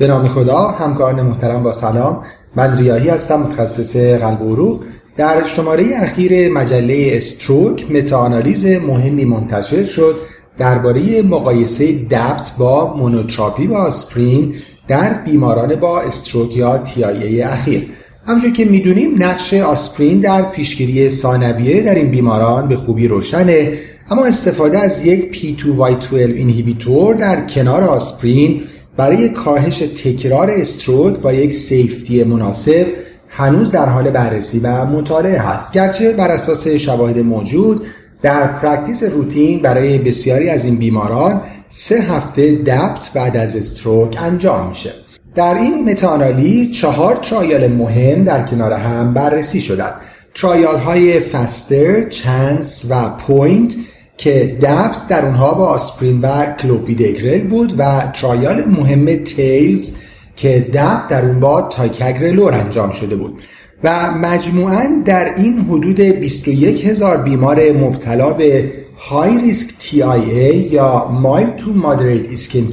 به نام خدا همکاران محترم با سلام. من ریاهی هستم متخصص قلب و عروق. در شماره اخیر مجله استروک متاانالیز مهمی منتشر شد درباره مقایسه دبت با مونوتراپی با آسپرین در بیماران با استروک یا تی اخیر. همچون که می‌دونیم نقش آسپرین در پیشگیری ثانویه در این بیماران به خوبی روشنه. اما استفاده از یک P2Y12 اینهیبیتور در کنار آسپرین برای کاهش تکرار stroke با یک safety مناسب هنوز در حال بررسی و مطالعه هست. گرچه بر اساس شواهد موجود در practice روتین برای بسیاری از این بیماران سه هفته DAPT بعد از stroke انجام میشه. در این متاآنالیز چهار trial مهم در کنار هم بررسی شدن. trial های FASTER، CHANCE و POINT که DAPT در اونها با آسپرین و کلوپیدگرل بود و trial مهم THALES که DAPT در اون با ticagrelor انجام شده بود. و مجموعا در این حدود 21 هزار بیمار مبتلا به high risk TIA یا mild to moderate ischemic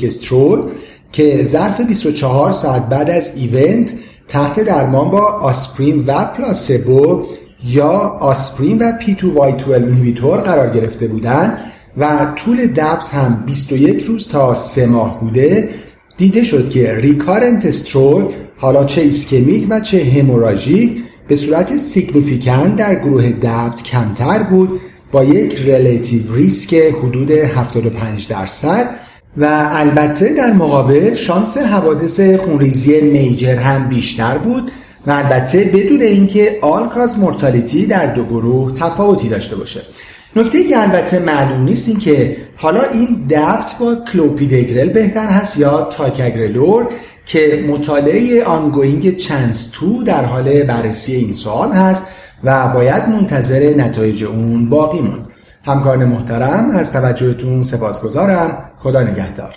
که ظرف 24 ساعت بعد از event تحت درمان با آسپرین و placebo یا آسپرین و P2Y12 inhibitor قرار گرفته بودند و طول DAPT هم 21 روز تا 3 ماه بوده. دیده شد که recurrent stroke حالا چه ischemic و چه hemorrhagic به صورت significant در گروه DAPT کمتر بود با یک relative risk حدود 75 درصد. و البته در مقابل شانس حوادث خونریزی major هم بیشتر بود. و البته بدون اینکه all cause mortality در دو گروه تفاوتی داشته باشه. نکته که البته معلوم نیست این که حالا این DAPT با کلوپیدگرل بهتر هست یا ticagrelor که مطالعه ongoing CHANCE-2 در حال بررسی این سوال هست و باید منتظر نتایج اون باقی موند همکاران محترم از توجهتون سپاسگزارم. خدا نگهدار.